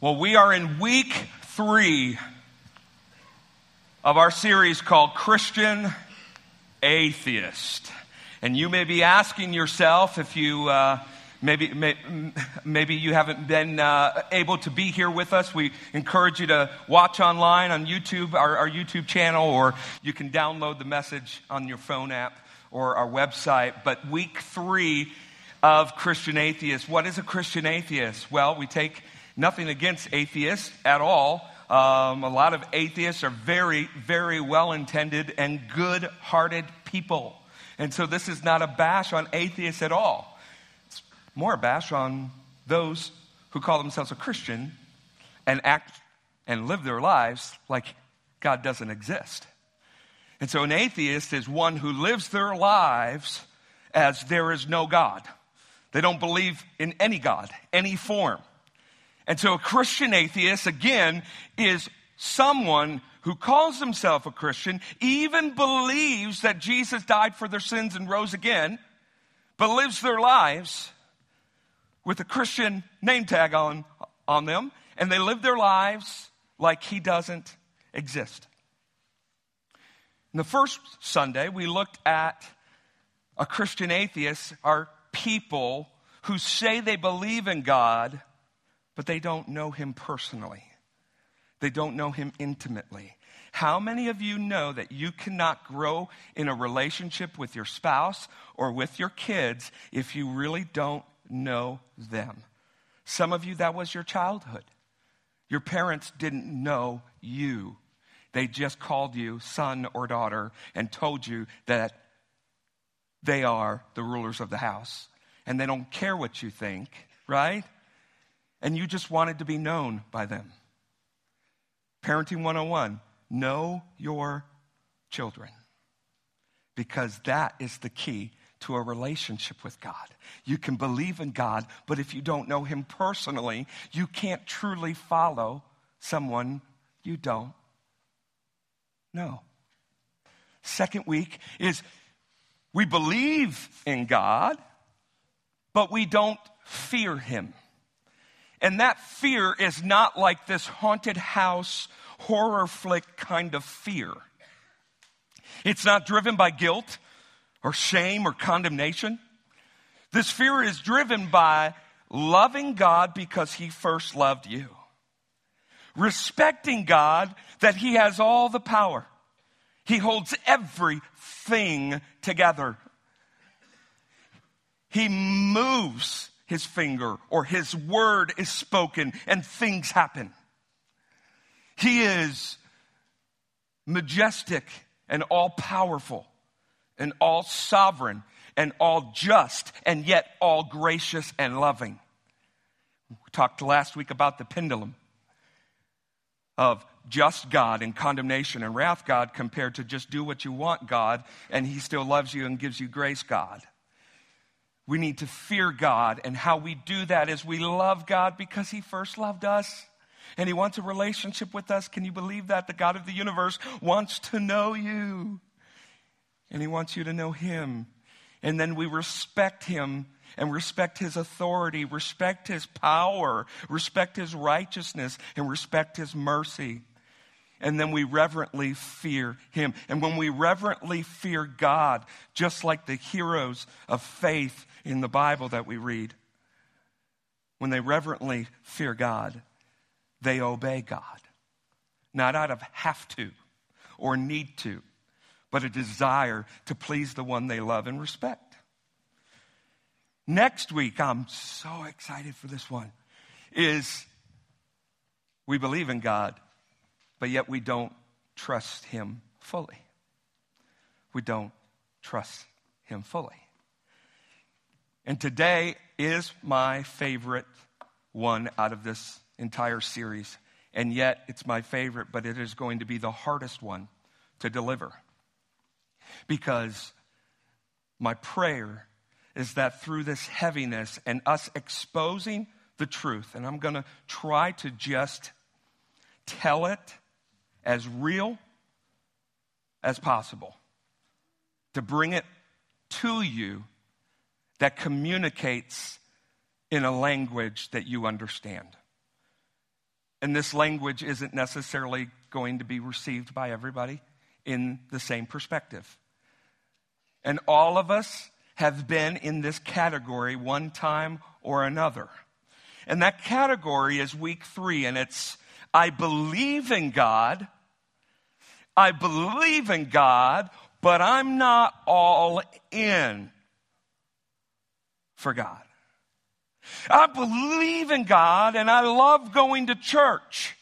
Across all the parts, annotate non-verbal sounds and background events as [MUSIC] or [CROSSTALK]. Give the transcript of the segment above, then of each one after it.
Well, we are in week three of our series called Christian Atheist. And you may be asking yourself if you. Uh, maybe, may, maybe you haven't been uh, able to be here with us. We encourage you to watch online on YouTube, our, our YouTube channel, or you can download the message on your phone app or our website. But week three of Christian Atheist. What is a Christian atheist? Well, we take Nothing against atheists at all. Um, a lot of atheists are very, very well intended and good hearted people. And so this is not a bash on atheists at all. It's more a bash on those who call themselves a Christian and act and live their lives like God doesn't exist. And so an atheist is one who lives their lives as there is no God. They don't believe in any God, any form. And so a Christian atheist, again, is someone who calls himself a Christian, even believes that Jesus died for their sins and rose again, but lives their lives with a Christian name tag on, on them, and they live their lives like he doesn't exist. In the first Sunday, we looked at a Christian atheist are people who say they believe in God but they don't know him personally. They don't know him intimately. How many of you know that you cannot grow in a relationship with your spouse or with your kids if you really don't know them? Some of you, that was your childhood. Your parents didn't know you. They just called you son or daughter and told you that they are the rulers of the house. And they don't care what you think, right? And you just wanted to be known by them. Parenting 101 know your children because that is the key to a relationship with God. You can believe in God, but if you don't know Him personally, you can't truly follow someone you don't know. Second week is we believe in God, but we don't fear Him. And that fear is not like this haunted house horror flick kind of fear. It's not driven by guilt or shame or condemnation. This fear is driven by loving God because he first loved you. Respecting God that he has all the power. He holds everything together. He moves his finger or his word is spoken and things happen. He is majestic and all powerful and all sovereign and all just and yet all gracious and loving. We talked last week about the pendulum of just God and condemnation and wrath God compared to just do what you want God and he still loves you and gives you grace God. We need to fear God, and how we do that is we love God because He first loved us. And He wants a relationship with us. Can you believe that? The God of the universe wants to know you, and He wants you to know Him. And then we respect Him and respect His authority, respect His power, respect His righteousness, and respect His mercy and then we reverently fear him. And when we reverently fear God, just like the heroes of faith in the Bible that we read, when they reverently fear God, they obey God. Not out of have to or need to, but a desire to please the one they love and respect. Next week, I'm so excited for this one, is we believe in God but yet we don't trust Him fully. We don't trust Him fully. And today is my favorite one out of this entire series. And yet it's my favorite, but it is going to be the hardest one to deliver. Because my prayer is that through this heaviness and us exposing the truth, and I'm going to try to just tell it as real as possible, to bring it to you that communicates in a language that you understand. And this language isn't necessarily going to be received by everybody in the same perspective. And all of us have been in this category one time or another. And that category is week three, and it's I believe in God. I believe in God, but I'm not all in for God. I believe in God and I love going to church,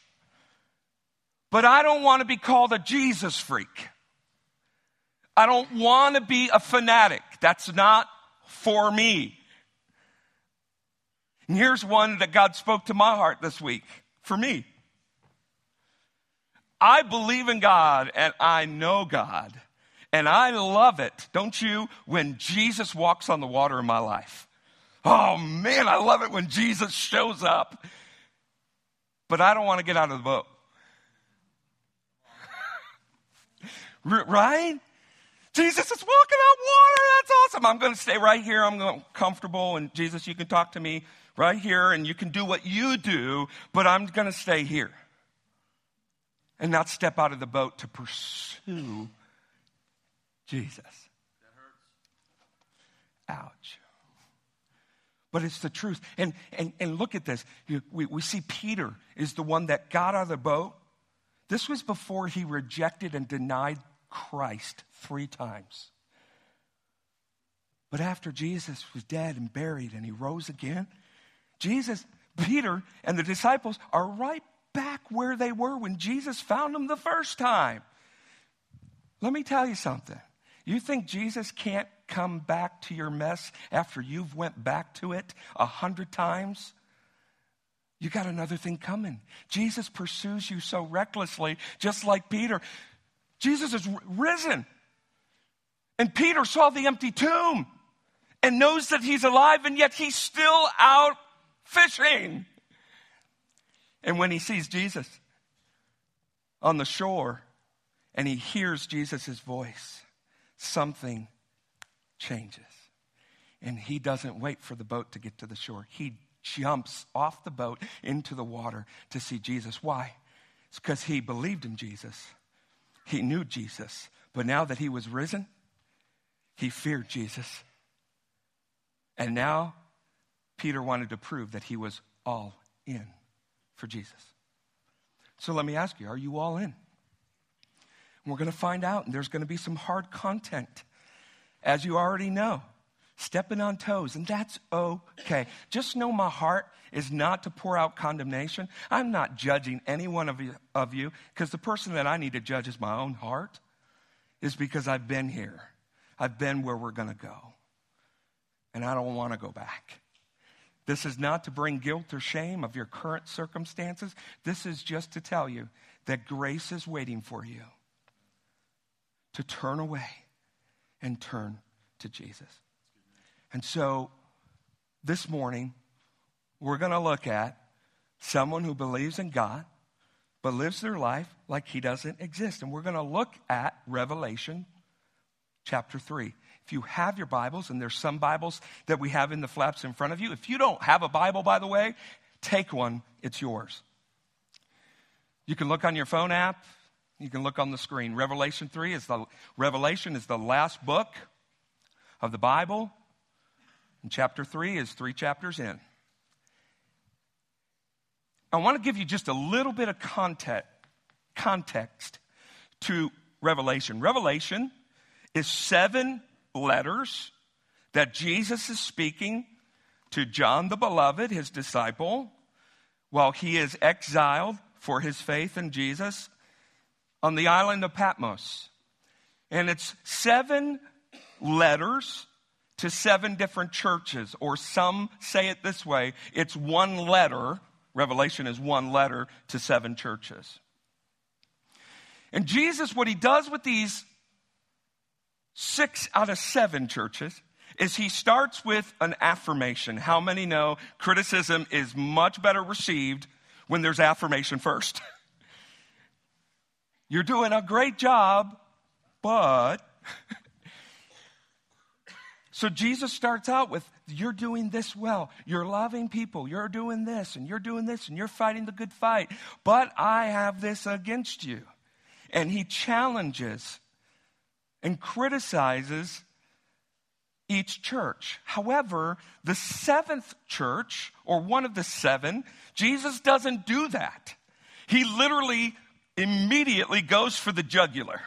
but I don't want to be called a Jesus freak. I don't want to be a fanatic. That's not for me. And here's one that God spoke to my heart this week for me. I believe in God and I know God. And I love it, don't you, when Jesus walks on the water in my life. Oh man, I love it when Jesus shows up. But I don't want to get out of the boat. [LAUGHS] right? Jesus is walking on water. That's awesome. I'm going to stay right here. I'm going comfortable. And Jesus, you can talk to me right here and you can do what you do, but I'm going to stay here and not step out of the boat to pursue Jesus. Ouch. But it's the truth. And, and, and look at this. We, we see Peter is the one that got out of the boat. This was before he rejected and denied Christ three times. But after Jesus was dead and buried and he rose again, Jesus, Peter, and the disciples are right back where they were when Jesus found them the first time. Let me tell you something. You think Jesus can't come back to your mess after you've went back to it a hundred times? You got another thing coming. Jesus pursues you so recklessly, just like Peter. Jesus is risen. And Peter saw the empty tomb and knows that he's alive, and yet he's still out fishing. And when he sees Jesus on the shore and he hears Jesus' voice, something changes. And he doesn't wait for the boat to get to the shore. He jumps off the boat into the water to see Jesus. Why? It's because he believed in Jesus. He knew Jesus. But now that he was risen, he feared Jesus. And now Peter wanted to prove that he was all in for Jesus. So let me ask you are you all in? we're going to find out, and there's going to be some hard content, as you already know. Stepping on toes, and that's okay. Just know my heart is not to pour out condemnation. I'm not judging any one of you, of you because the person that I need to judge is my own heart, is because I've been here. I've been where we're going to go. And I don't want to go back. This is not to bring guilt or shame of your current circumstances. This is just to tell you that grace is waiting for you to turn away and turn to Jesus. And so this morning, we're going to look at someone who believes in God, but lives their life like he doesn't exist. And we're going to look at Revelation chapter 3. If you have your Bibles, and there's some Bibles that we have in the flaps in front of you, if you don't have a Bible, by the way, take one, it's yours. You can look on your phone app, you can look on the screen. Revelation 3 is the Revelation is the last book of the Bible. And chapter 3 is three chapters in. I want to give you just a little bit of context, context to Revelation. Revelation is seven letters that Jesus is speaking to John the Beloved, his disciple, while he is exiled for his faith in Jesus on the island of Patmos. And it's seven letters to seven different churches, or some say it this way it's one letter. Revelation is one letter to seven churches. And Jesus, what he does with these six out of seven churches is he starts with an affirmation. How many know criticism is much better received when there's affirmation first? [LAUGHS] You're doing a great job, but. [LAUGHS] So Jesus starts out with, You're doing this well. You're loving people. You're doing this, and you're doing this, and you're fighting the good fight. But I have this against you. And he challenges and criticizes each church. However, the seventh church, or one of the seven, Jesus doesn't do that. He literally immediately goes for the jugular.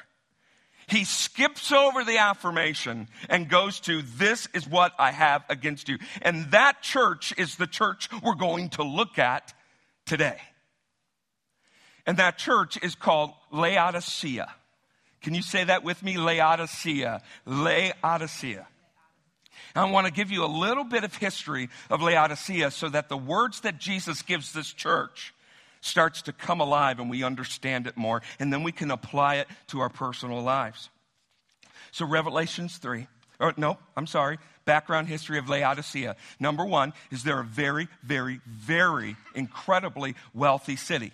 He skips over the affirmation and goes to, This is what I have against you. And that church is the church we're going to look at today. And that church is called Laodicea. Can you say that with me? Laodicea. Laodicea. I want to give you a little bit of history of Laodicea so that the words that Jesus gives this church starts to come alive and we understand it more, and then we can apply it to our personal lives. So, Revelations 3, or no, I'm sorry, background history of Laodicea. Number one is they're a very, very, very incredibly wealthy city.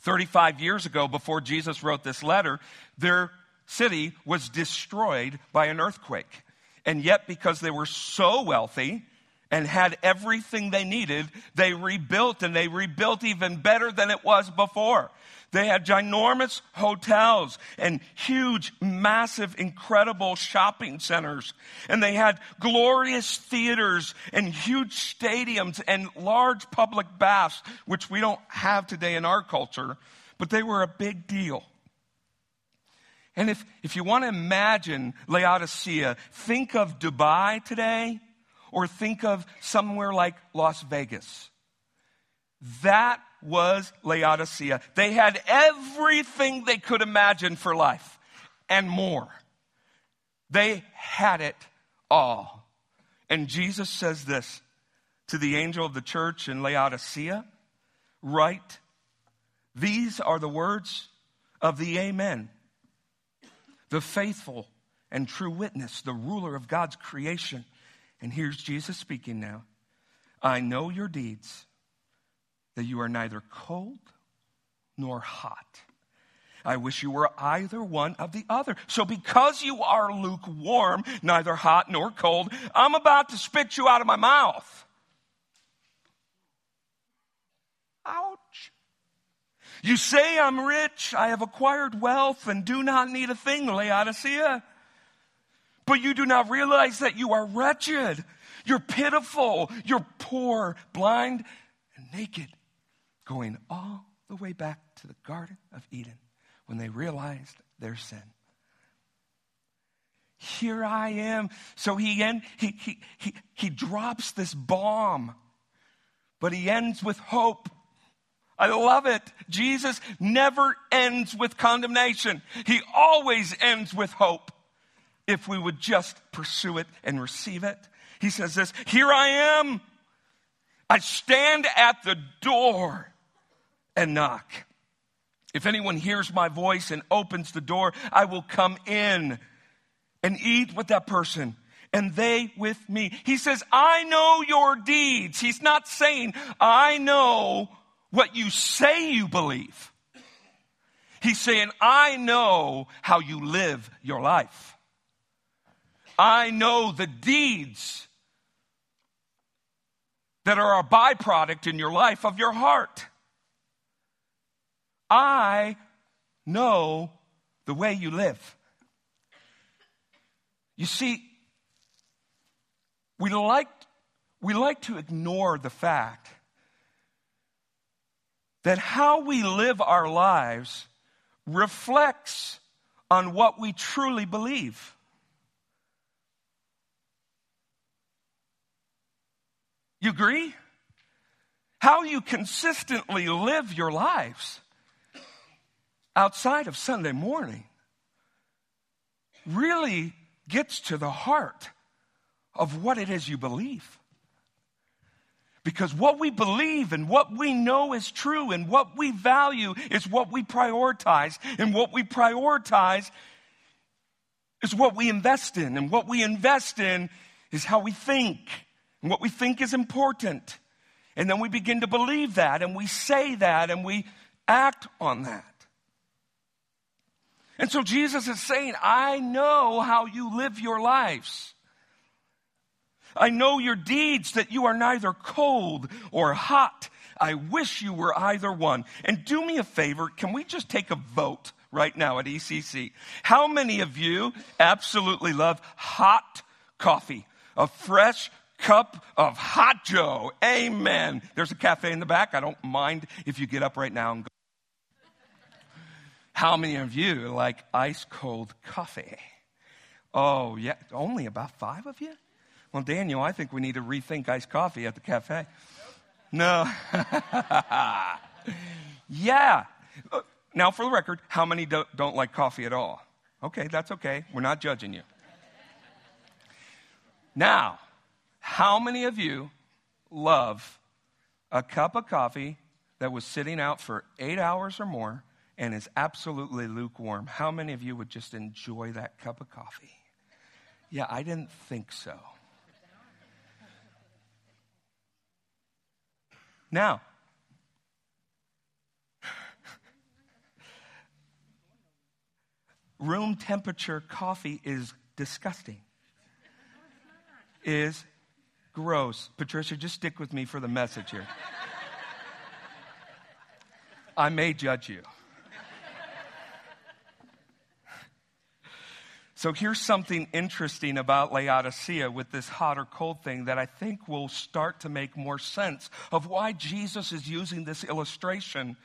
35 years ago, before Jesus wrote this letter, their city was destroyed by an earthquake. And yet, because they were so wealthy, and had everything they needed, they rebuilt and they rebuilt even better than it was before. They had ginormous hotels and huge, massive, incredible shopping centers. And they had glorious theaters and huge stadiums and large public baths, which we don't have today in our culture, but they were a big deal. And if, if you want to imagine Laodicea, think of Dubai today or think of somewhere like Las Vegas. That was Laodicea. They had everything they could imagine for life and more. They had it all. And Jesus says this to the angel of the church in Laodicea Write, these are the words of the Amen, the faithful and true witness, the ruler of God's creation. And here's Jesus speaking now I know your deeds, that you are neither cold nor hot. I wish you were either one of the other. So, because you are lukewarm, neither hot nor cold, I'm about to spit you out of my mouth. Ouch. You say I'm rich, I have acquired wealth, and do not need a thing, Laodicea. But you do not realize that you are wretched. You're pitiful. You're poor, blind, and naked. Going all the way back to the Garden of Eden when they realized their sin. Here I am. So he, end, he, he, he, he drops this bomb, but he ends with hope. I love it. Jesus never ends with condemnation. He always ends with hope if we would just pursue it and receive it. He says this Here I am. I stand at the door and knock. If anyone hears my voice and opens the door, I will come in and eat with that person and they with me. He says, I know your deeds. He's not saying, I know what you say you believe. He's saying, I know how you live your life. I know the deeds that are a byproduct in your life of your heart. I know the way you live. You see, we like, we like to ignore the fact that how we live our lives reflects on what we truly believe. You agree? How you consistently live your lives outside of Sunday morning really gets to the heart of what it is you believe. Because what we believe and what we know is true and what we value is what we prioritize. And what we prioritize is what we invest in. And what we invest in is how we think and what we think is important. And then we begin to believe that and we say that and we act on that. And so Jesus is saying, I know how you live your lives. I know your deeds, that you are neither cold or hot. I wish you were either one. And do me a favor, can we just take a vote right now at ECC? How many of you absolutely love hot coffee? A fresh cup of hot Joe. Amen. There's a cafe in the back. I don't mind if you get up right now and go. How many of you like ice cold coffee? Oh, yeah, only about five of you? Well, Daniel, I think we need to rethink iced coffee at the cafe. No. [LAUGHS] yeah. Now, for the record, how many don't, like coffee at all? Okay, that's okay. We're not judging you. Now, how many of you love a cup of coffee that was sitting out for eight hours or more and is absolutely lukewarm? How many of you would just enjoy that cup of coffee? Yeah, I didn't think so. Now, room temperature coffee is disgusting. Is gross. Patricia, just stick with me for the message here. I may judge you. So here's something interesting about Laodicea with this hot or cold thing that I think will start to make more sense of why Jesus is using this illustration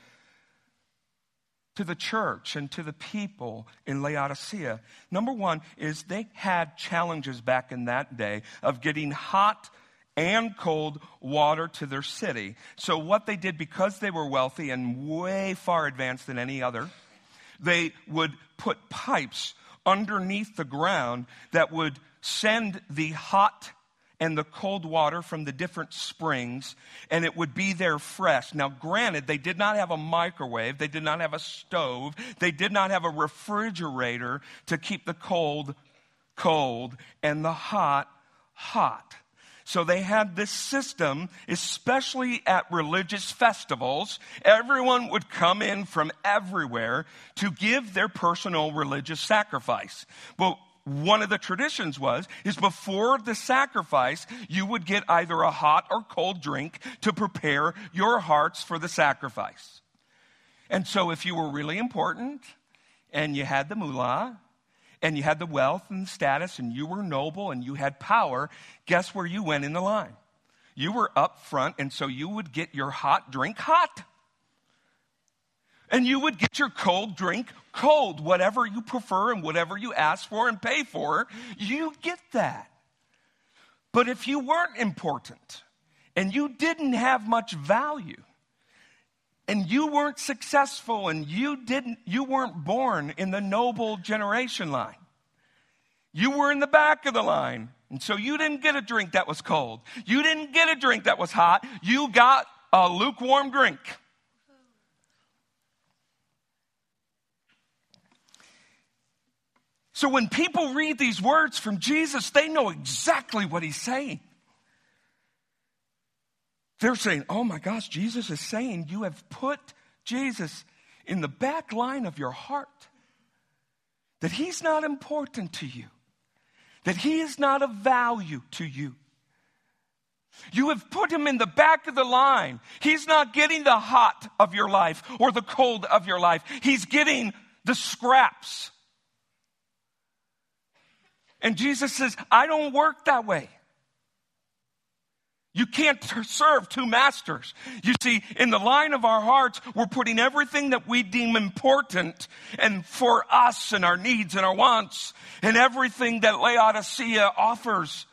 to the church and to the people in Laodicea. Number one is they had challenges back in that day of getting hot and cold water to their city. So, what they did, because they were wealthy and way far advanced than any other, they would put pipes underneath the ground that would send the hot and the cold water from the different springs, and it would be there fresh. Now, granted, they did not have a microwave, they did not have a stove, they did not have a refrigerator to keep the cold cold and the hot hot. So they had this system, especially at religious festivals. Everyone would come in from everywhere to give their personal religious sacrifice. But one of the traditions was is before the sacrifice you would get either a hot or cold drink to prepare your hearts for the sacrifice and so if you were really important and you had the moolah and you had the wealth and the status and you were noble and you had power, guess where you went in the line? You were up front, and so you would get your hot drink hot. And you would get your cold drink cold, whatever you prefer and whatever you ask for and pay for, you get that. But if you weren't important and you didn't have much value, and you weren't successful and you didn't you weren't born in the noble generation line. You were in the back of the line. And so you didn't get a drink that was cold. You didn't get a drink that was hot. You got a lukewarm drink. So when people read these words from jesus they know exactly what he's saying they're saying, oh my gosh, Jesus is saying you have put Jesus in the back line of your heart. That he's not important to you. That he is not of value to you. You have put him in the back of the line. He's not getting the hot of your life or the cold of your life. He's getting the scraps. And Jesus says, I don't work that way. You can't serve two masters. You see, in the line of our hearts, we're putting everything that we deem important and for us and our needs and our wants and everything that Laodicea offers.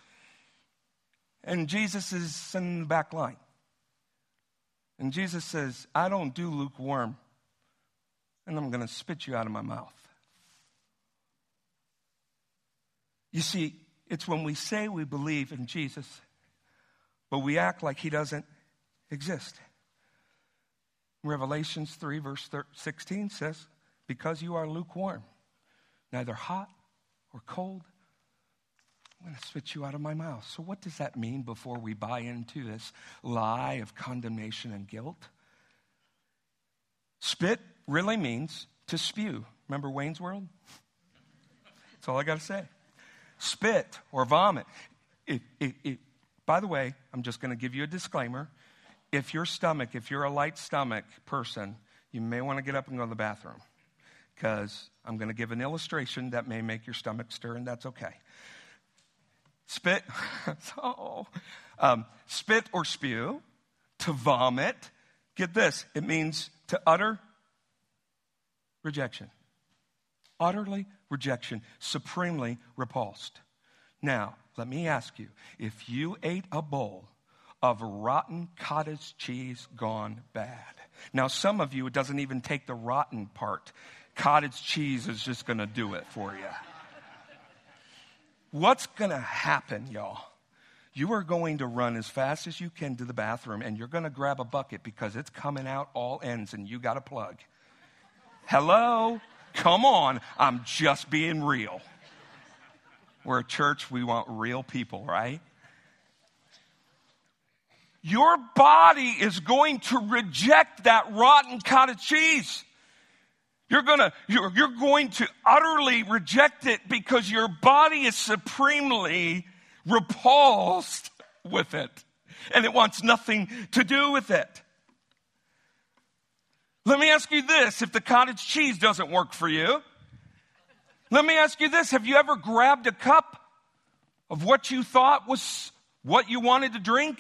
And Jesus is in the back line. And Jesus says, I don't do lukewarm, and I'm going to spit you out of my mouth. You see, it's when we say we believe in Jesus but we act like he doesn't exist. Revelations 3, verse 16 says, Because you are lukewarm, neither hot or cold, I'm going to spit you out of my mouth. So, what does that mean before we buy into this lie of condemnation and guilt? Spit really means to spew. Remember Wayne's World? That's all I got to say. Spit or vomit. It, it, it, by the way, I'm just going to give you a disclaimer. If your stomach, if you're a light stomach person, you may want to get up and go to the bathroom because I'm going to give an illustration that may make your stomach stir, and that's okay. Spit, [LAUGHS] oh, um, spit or spew, to vomit. Get this, it means to utter rejection. Utterly rejection, supremely repulsed. Now, let me ask you if you ate a bowl of rotten cottage cheese gone bad. Now, some of you, it doesn't even take the rotten part. Cottage cheese is just going to do it for you. What's going to happen, y'all? You are going to run as fast as you can to the bathroom and you're going to grab a bucket because it's coming out all ends and you got a plug. Hello? Come on. I'm just being real. We're a church, we want real people, right? Your body is going to reject that rotten cottage cheese. You're gonna, you're, you're going to utterly reject it because your body is supremely repulsed with it. And it wants nothing to do with it. Let me ask you this if the cottage cheese doesn't work for you, let me ask you this Have you ever grabbed a cup of what you thought was what you wanted to drink?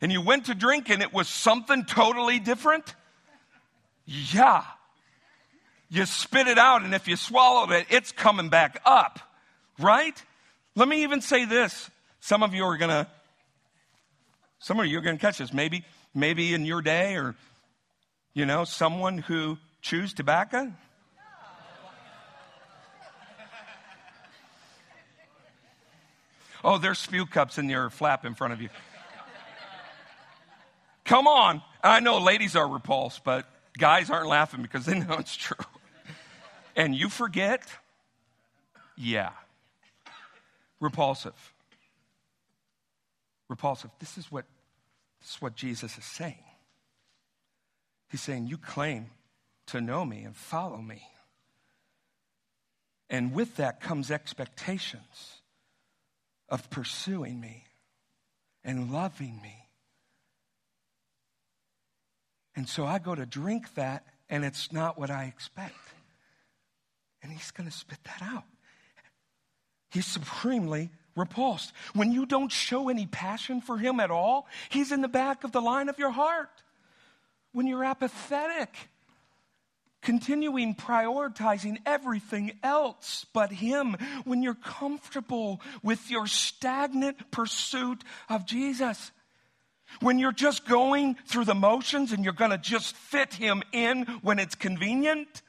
And you went to drink and it was something totally different? Yeah. You spit it out, and if you swallowed it, it's coming back up, right? Let me even say this. Some of you are going to, some of you are going to catch this. Maybe, maybe in your day or, you know, someone who chews tobacco Oh, there's spew cups in your flap in front of you. Come on. I know ladies are repulsed, but guys aren't laughing because they know it's true. And you forget? Yeah. Repulsive. Repulsive. This is what this is what Jesus is saying. He's saying, You claim to know me and follow me. And with that comes expectations of pursuing me and loving me. And so I go to drink that, and it's not what I expect. And he's going to spit that out. He's supremely repulsed. When you don't show any passion for him at all, he's in the back of the line of your heart. When you're apathetic, continuing prioritizing everything else but Him when you're comfortable with your stagnant pursuit of Jesus. When you're just going through the motions and you're going to just fit Him in when it's convenient.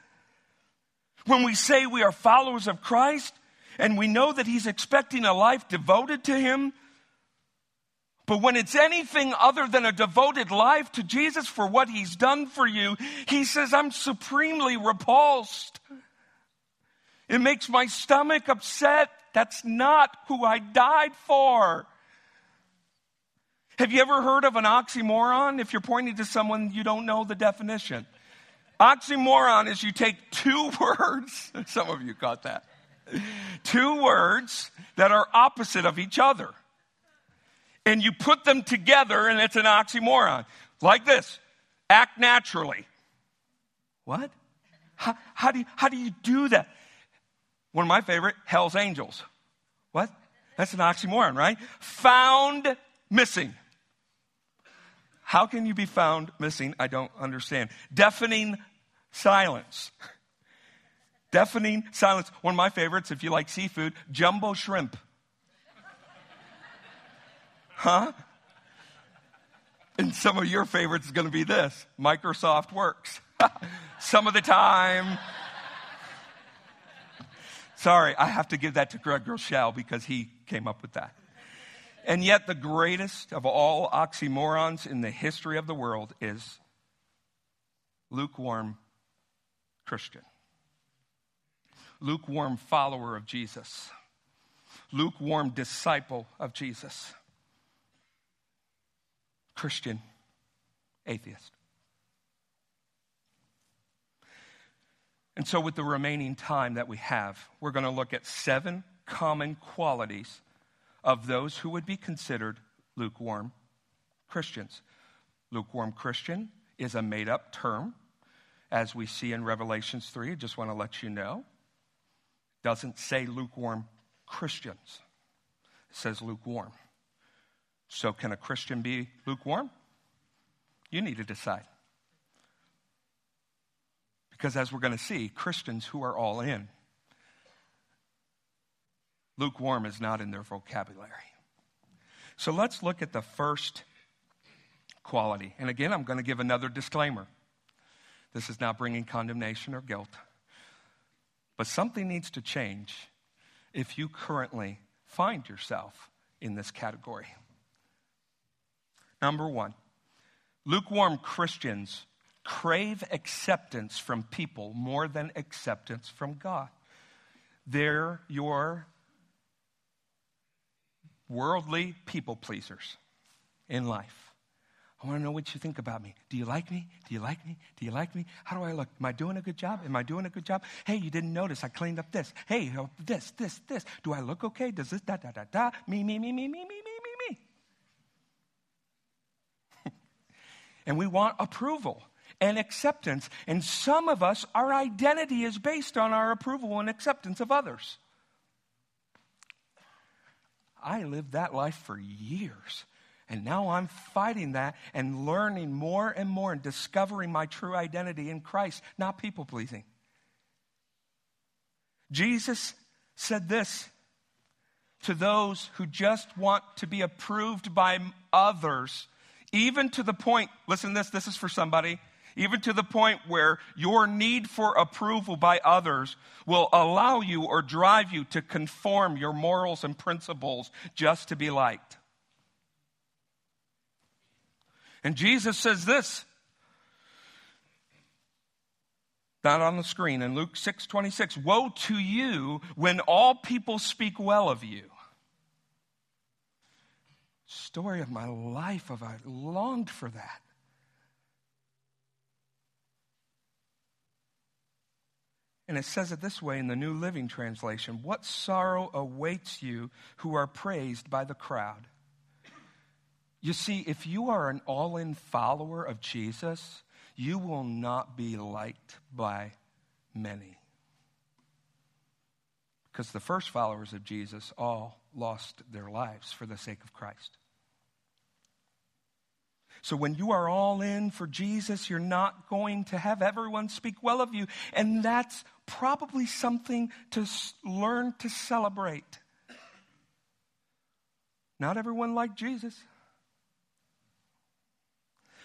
When we say we are followers of Christ and we know that He's expecting a life devoted to Him, but when it's anything other than a devoted life to Jesus for what he's done for you, he says, I'm supremely repulsed. It makes my stomach upset. That's not who I died for. Have you ever heard of an oxymoron? If you're pointing to someone, you don't know the definition. Oxymoron is you take two [LAUGHS] words, some of you caught that, two words that are opposite of each other and you put them together and it's an oxymoron. Like this act naturally. What? How, how, do you, how do you do that? One of my favorite, Hell's Angels. What? That's an oxymoron, right? Found missing. How can you be found missing? I don't understand. Deafening silence. Deafening silence. One of my favorites, if you like seafood, jumbo shrimp. Huh? And some of your favorites is going to be this Microsoft Works. [LAUGHS] some of the time. Sorry, I have to give that to Greg Rochelle because he came up with that. And yet, the greatest of all oxymorons in the history of the world is lukewarm Christian, lukewarm follower of Jesus, lukewarm disciple of Jesus. Christian atheist. And so, with the remaining time that we have, we're going to look at seven common qualities of those who would be considered lukewarm Christians. Lukewarm Christian is a made up term, as we see in Revelations 3. I just want to let you know. Doesn't say lukewarm Christians, it says lukewarm. So, can a Christian be lukewarm? You need to decide. Because as we're going to see, Christians who are all in, lukewarm is not in their vocabulary. So let's look at the first quality. And again, I'm going to give another disclaimer. This is not bringing condemnation or guilt. But something needs to change if you currently find yourself in this category. Number one, lukewarm Christians crave acceptance from people more than acceptance from God. They're your worldly people pleasers in life. I want to know what you think about me. Do you like me? Do you like me? Do you like me? How do I look? Am I doing a good job? Am I doing a good job? Hey, you didn't notice. I cleaned up this. Hey, this, this, this. Do I look okay? Does this, da, da, da, da? Me, me, me, me, me, me, me. And we want approval and acceptance. And some of us, our identity is based on our approval and acceptance of others. I lived that life for years. And now I'm fighting that and learning more and more and discovering my true identity in Christ, not people pleasing. Jesus said this to those who just want to be approved by others, even to the point, listen this, this is for somebody, even to the point where your need for approval by others will allow you or drive you to conform your morals and principles just to be liked. And Jesus says this. Not on the screen in Luke 6 26. Woe to you when all people speak well of you. Story of my life, of I longed for that. And it says it this way in the New Living Translation What sorrow awaits you who are praised by the crowd? You see, if you are an all in follower of Jesus, you will not be liked by many. Because the first followers of Jesus all lost their lives for the sake of Christ. So when you are all in for Jesus, you're not going to have everyone speak well of you. And that's probably something to learn to celebrate. Not everyone liked Jesus.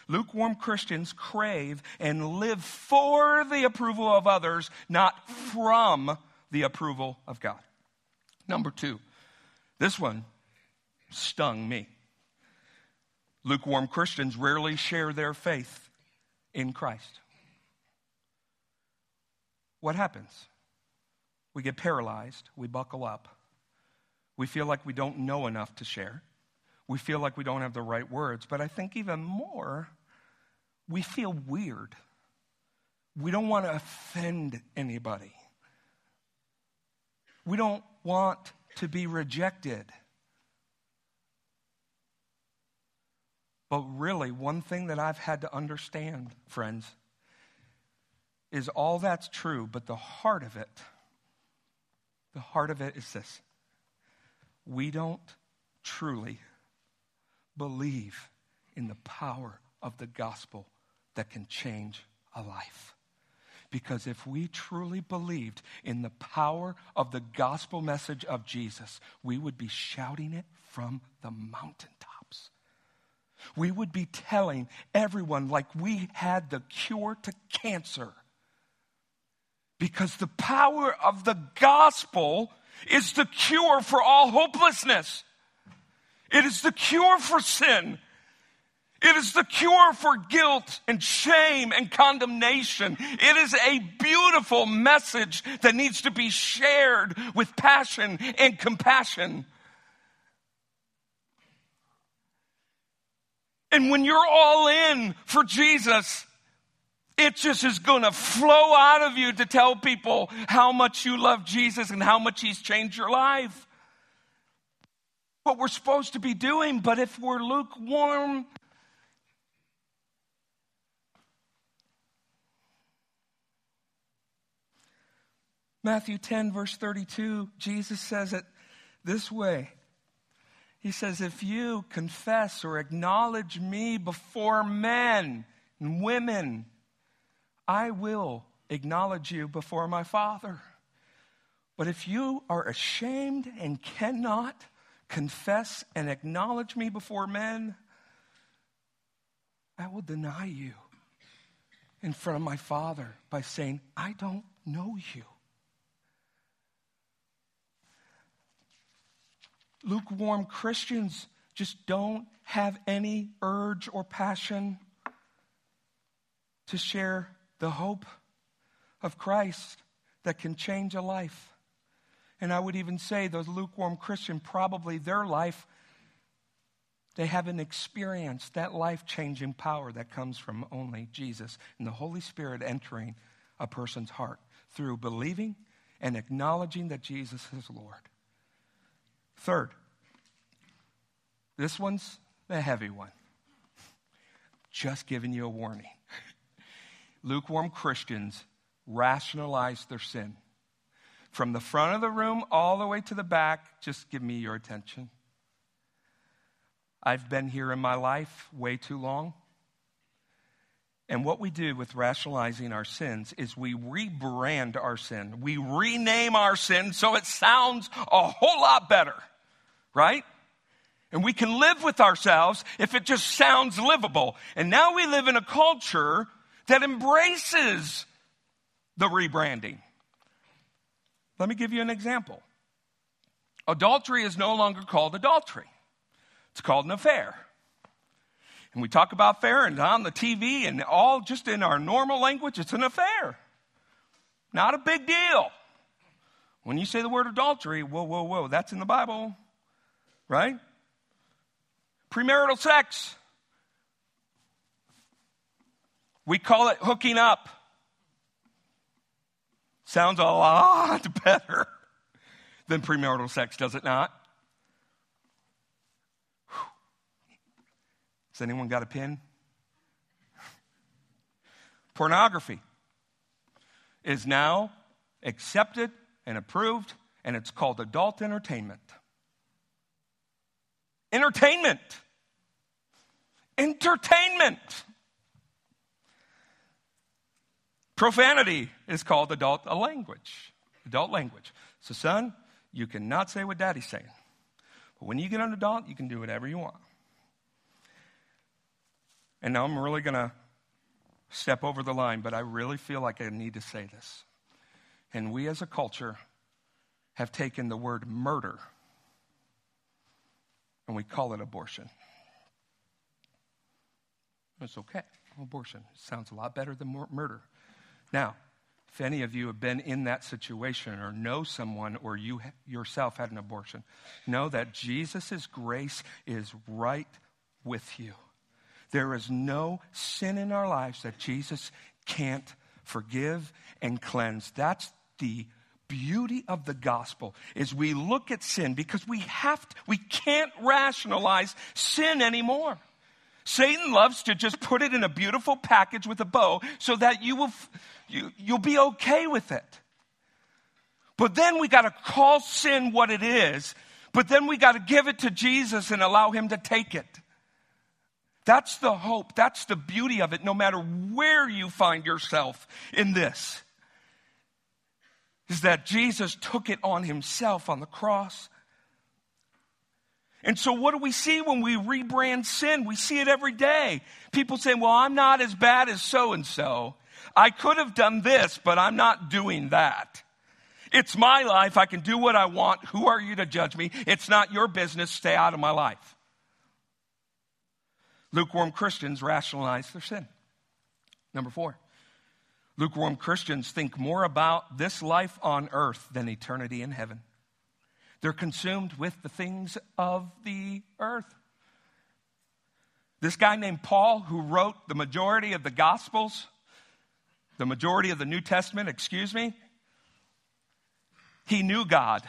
Lukewarm Christians crave and live for the approval of others, not from the approval of God. Number two, this one stung me. Lukewarm Christians rarely share their faith in Christ. What happens? We get paralyzed, we buckle up, we feel like we don't know enough to share we feel like we don't have the right words. But I think even more, we feel weird. We don't want to offend anybody. We don't want to be rejected. But really, one thing that I've had to understand, friends, is all that's true, but the heart of it, the heart of it is this we don't truly believe in the power of the gospel that can change a life. Because if we truly believed in the power of the gospel message of Jesus, we would be shouting it from the mountaintops. We would be telling everyone like we had the cure to cancer. Because the power of the gospel is the cure for all hopelessness. It is the cure for sin. It is the cure for guilt and shame and condemnation. It is a beautiful message that needs to be shared with passion and compassion. And when you're all in for Jesus, it just is going to flow out of you to tell people how much you love Jesus and how much He's changed your life. what we're supposed to be doing. But if we're lukewarm, Matthew 10, verse 32, Jesus says it this way. He says, If you confess or acknowledge me before men and women, I will acknowledge you before my Father. But if you are ashamed and cannot confess and acknowledge me before men, I will deny you in front of my Father by saying, I don't know you. Lukewarm Christians just don't have any urge or passion to share the hope of Christ that can change a life. And I would even say those lukewarm Christian, probably their life, they haven't experienced that life changing power that comes from only Jesus and the Holy Spirit entering a person's heart through believing and acknowledging that Jesus is Lord. Third, this one's the heavy one. Just giving you a warning. Lukewarm Christians rationalize their sin. From the front of the room all the way to the back, just give me your attention. I've been here in my life way too long. And what we do with rationalizing our sins is we rebrand our sin. We rename our sin so it sounds a whole lot better right? And we can live with ourselves if it just sounds livable. And now we live in a culture that embraces the rebranding. Let me give you an example. Adultery is no longer called adultery, it's called an affair. And we talk about fair and on the TV and all just in our normal language, it's an affair. Not a big deal. When you say the word adultery, whoa, whoa, whoa, that's in the Bible right? Premarital sex. We call it hooking up. Sounds a lot [LAUGHS] better than premarital sex, does it not? Has anyone got a pin? [LAUGHS] Pornography is now accepted and approved, and it's called adult entertainment. Entertainment. Entertainment. Profanity is called adult language. Adult language. So, son, you cannot say what daddy's saying. But when you get an adult, you can do whatever you want. And now I'm really going to step over the line, but I really feel like I need to say this. And we as a culture have taken the word murder and we call it abortion. It's okay. Abortion sounds a lot better than murder. Now, if any of you have been in that situation or know someone or you yourself had an abortion, know that Jesus' grace is right with you. There is no sin in our lives that Jesus can't forgive and cleanse. That's the beauty of the gospel is we look at sin because we have to, we can't rationalize sin anymore. Satan loves to just put it in a beautiful package with a bow so that you will you, you'll be okay with it. But then we got to call sin what it is, but then we got to give it to Jesus and allow him to take it. That's the hope. That's the beauty of it, no matter where you find yourself in this is that Jesus took it on himself on the cross. And so, what do we see when we rebrand sin? We see it every day. People say, Well, I'm not as bad as so and so. I could have done this, but I'm not doing that. It's my life. I can do what I want. Who are you to judge me? It's not your business. Stay out of my life. Lukewarm Christians rationalize their sin. Number four, Lukewarm Christians think more about this life on earth than eternity in heaven. They're consumed with the things of the earth. This guy named Paul, who wrote the majority of the Gospels, the majority of the New Testament, excuse me, he knew God.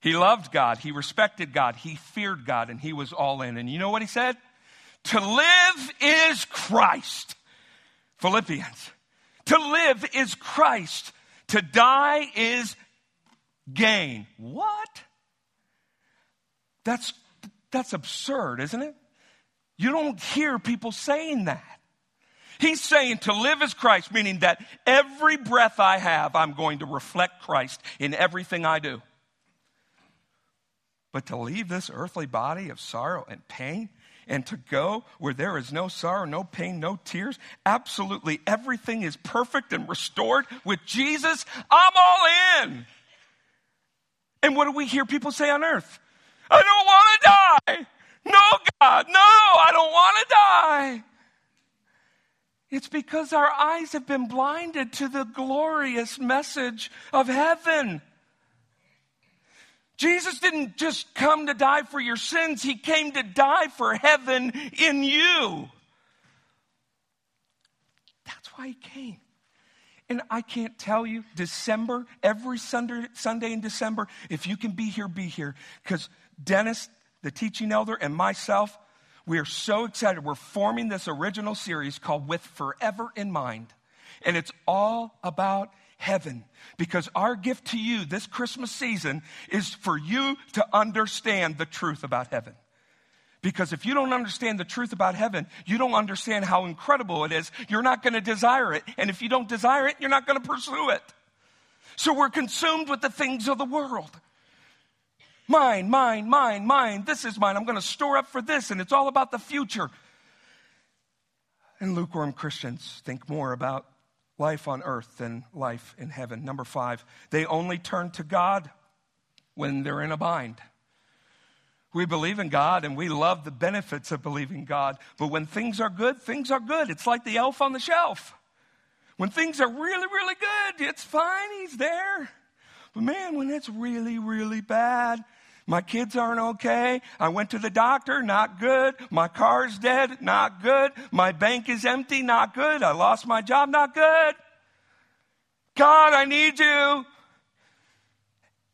He loved God, he respected God, he feared God, and he was all in. And you know what he said? To live is Christ. Philippians. To live is Christ. To die is gain. What? That's, that's absurd, isn't it? You don't hear people saying that. He's saying to live as Christ, meaning that every breath I have, I'm going to reflect Christ in everything I do. But to leave this earthly body of sorrow and pain and to go where there is no sorrow, no pain, no tears, absolutely everything is perfect and restored with Jesus, I'm all in. And what do we hear people say on earth? I don't want to die. No, God, no, I don't want to die. It's because our eyes have been blinded to the glorious message of heaven. Jesus didn't just come to die for your sins, He came to die for heaven in you. That's why He came. And I can't tell you, December, every Sunday, Sunday in December, if you can be here, be here. Because Dennis, the teaching elder, and myself, we are so excited. We're forming this original series called With Forever in Mind. And it's all about heaven. Because our gift to you this Christmas season is for you to understand the truth about heaven. Because if you don't understand the truth about heaven, you don't understand how incredible it is. You're not going to desire it. And if you don't desire it, you're not going to pursue it. So we're consumed with the things of the world. Mine, mine, mine, mine. This is mine. I'm going to store up for this. And it's all about the future. And lukewarm Christians think more about life on earth than life in heaven. Number five, they only turn to God when they're in a bind. We believe in God and we love the benefits of believing God. But when things are good, things are good. It's like the elf on the shelf. When things are really, really good, it's fine, he's there. But man, when it's really, really bad, my kids aren't okay. I went to the doctor, not good. My car's dead, not good. My bank is empty, not good. I lost my job, not good. God, I need you.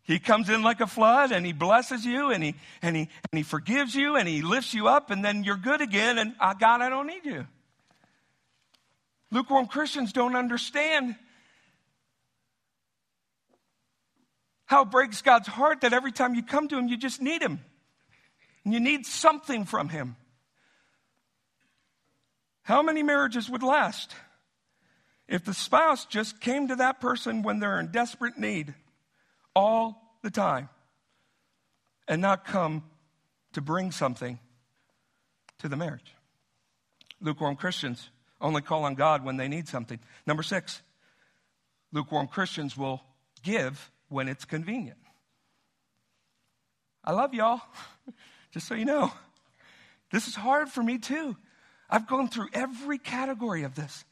He comes in like a flood and he blesses you and he, and he, and he forgives you and he lifts you up and then you're good again and uh, God, I don't need you. Lukewarm Christians don't understand how it breaks God's heart that every time you come to him, you just need him. And you need something from him. How many marriages would last if the spouse just came to that person when they're in desperate need? all the time and not come to bring something to the marriage. Lukewarm Christians only call on God when they need something. Number six, lukewarm Christians will give when it's convenient. I love y'all, [LAUGHS] just so you know. This is hard for me too. I've gone through every category of this.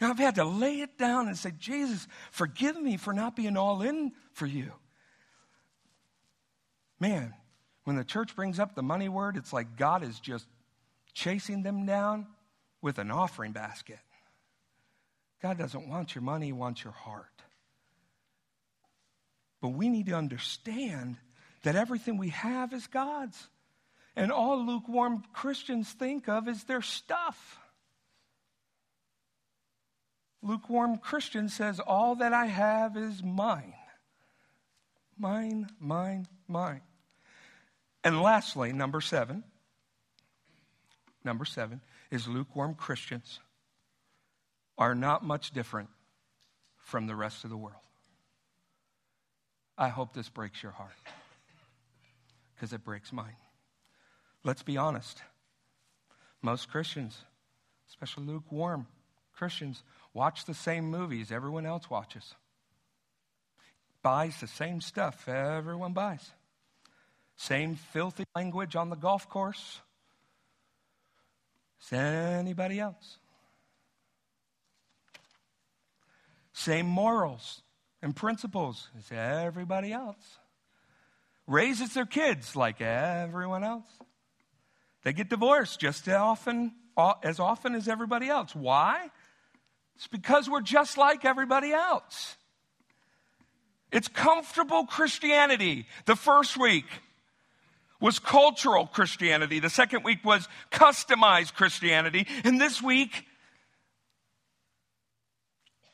Know, I've had to lay it down and say, Jesus, forgive me for not being all in for you. Man, when the church brings up the money word, it's like God is just chasing them down with an offering basket. God doesn't want your money, He wants your heart. But we need to understand that everything we have is God's. And all lukewarm Christians think of is their stuff. Lukewarm Christian says, All that I have is mine. Mine, mine, mine. And lastly, number seven, number seven is lukewarm Christians are not much different from the rest of the world. I hope this breaks your heart because it breaks mine. Let's be honest. Most Christians, especially lukewarm Christians, watch the same movies everyone else watches, buys the same stuff everyone buys. Same filthy language on the golf course as anybody else. Same morals and principles as everybody else. Raises their kids like everyone else. They get divorced just as often, as often as everybody else. Why? It's because we're just like everybody else. It's comfortable Christianity the first week was cultural Christianity. The second week was customized Christianity. And this week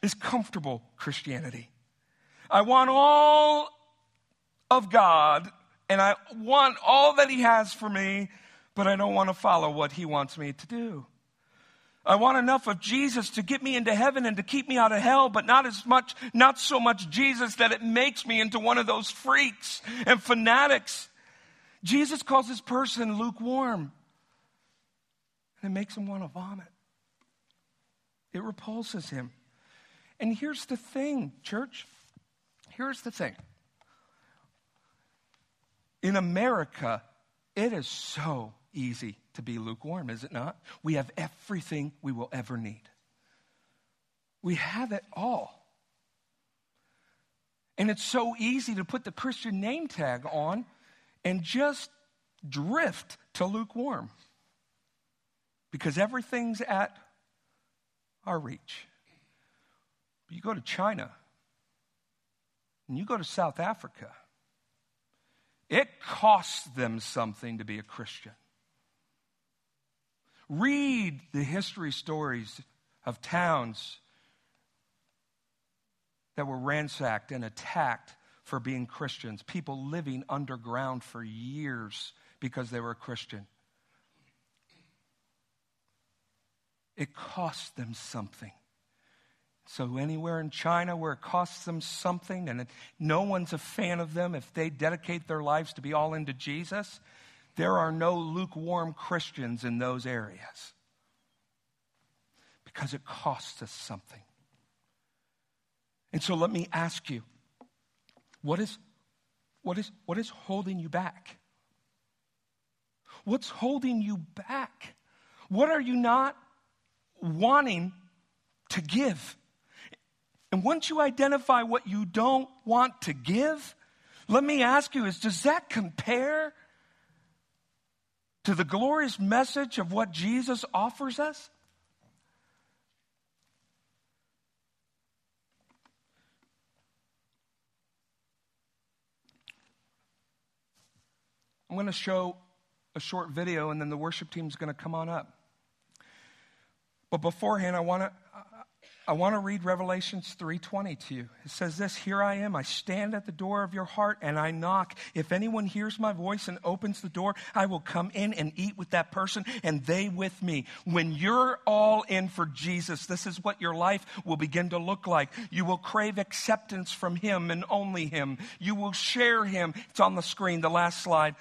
is comfortable Christianity. I want all of God and I want all that He has for me, but I don't want to follow what He wants me to do. I want enough of Jesus to get me into heaven and to keep me out of hell, but not as much, not so much Jesus that it makes me into one of those freaks and fanatics Jesus calls this person lukewarm, and it makes him want to vomit. It repulses him. And here's the thing, church. Here's the thing. In America, it is so easy to be lukewarm, is it not? We have everything we will ever need. We have it all. And it's so easy to put the Christian name tag on and just drift to lukewarm because everything's at our reach. You go to China and you go to South Africa, it costs them something to be a Christian. Read the history stories of towns that were ransacked and attacked for being Christians, people living underground for years because they were a Christian. It cost them something. So, anywhere in China where it costs them something and no one's a fan of them, if they dedicate their lives to be all into Jesus, there are no lukewarm Christians in those areas because it costs us something. And so, let me ask you what is, what is, what is holding you back? What's holding you back? What are you not wanting to give? And once you identify what you don't want to give, let me ask you is does that compare to the glorious message of what Jesus offers us? I'm going to show a short video and then the worship team is going to come on up. But beforehand, I want to I want to read Revelations 3:20 to you. It says this, "Here I am. I stand at the door of your heart and I knock. If anyone hears my voice and opens the door, I will come in and eat with that person and they with me." When you're all in for Jesus, this is what your life will begin to look like. You will crave acceptance from him and only him. You will share him. It's on the screen, the last slide.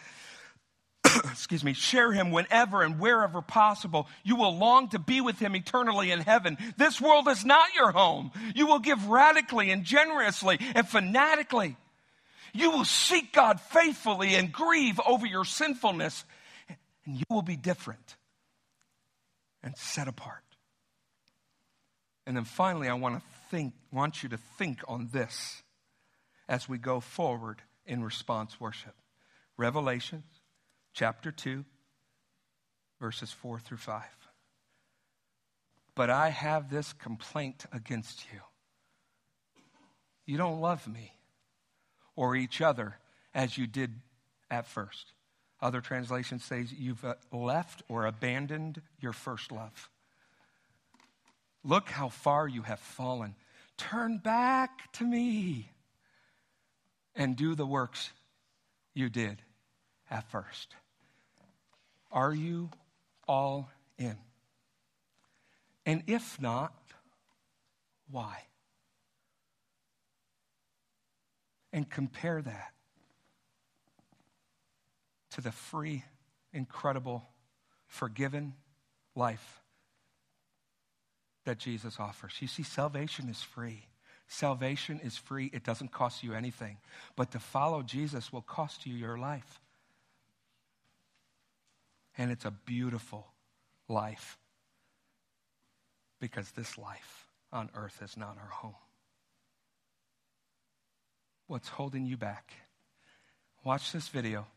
[COUGHS] excuse me, share him whenever and wherever possible. You will long to be with him eternally in heaven. This world is not your home. You will give radically and generously and fanatically. You will seek God faithfully and grieve over your sinfulness, and you will be different and set apart. And then finally, I want to think, want you to think on this as we go forward in response worship. Revelations chapter 2, verses 4 through 5. But I have this complaint against you. You don't love me or each other as you did at first. Other translations say you've uh, left or abandoned your first love. Look how far you have fallen. Turn back to me and do the works you did at first. Are you all in? And if not, why? And compare that to the free, incredible, forgiven life that Jesus offers. You see, salvation is free. Salvation is free, it doesn't cost you anything. But to follow Jesus will cost you your life. And it's a beautiful life because this life on earth is not our home. What's holding you back? Watch this video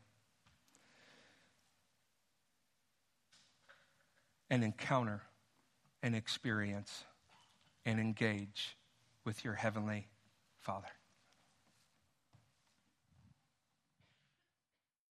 and encounter and experience and engage with your Heavenly Father.